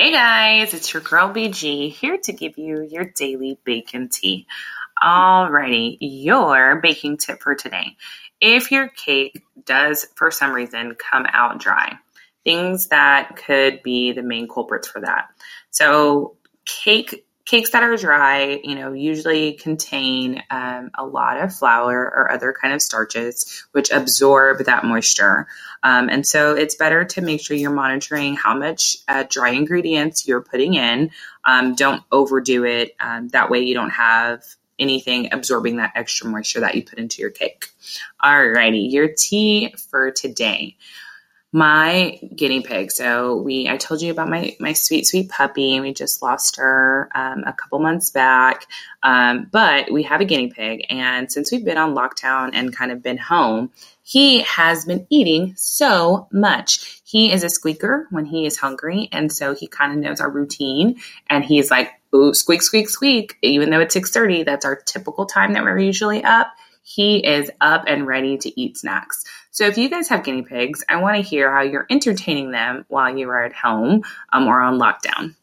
Hey guys, it's your girl BG here to give you your daily bacon tea. Alrighty, your baking tip for today. If your cake does for some reason come out dry, things that could be the main culprits for that. So, cake cakes that are dry, you know, usually contain um, a lot of flour or other kind of starches, which absorb that moisture. Um, and so it's better to make sure you're monitoring how much uh, dry ingredients you're putting in. Um, don't overdo it. Um, that way you don't have anything absorbing that extra moisture that you put into your cake. Alrighty, your tea for today my guinea pig. So we, I told you about my my sweet sweet puppy. We just lost her um, a couple months back, um, but we have a guinea pig, and since we've been on lockdown and kind of been home, he has been eating so much. He is a squeaker when he is hungry, and so he kind of knows our routine, and he's like, "Ooh, squeak, squeak, squeak!" Even though it's six thirty, that's our typical time that we're usually up he is up and ready to eat snacks. So if you guys have guinea pigs, I want to hear how you're entertaining them while you are at home um, or on lockdown.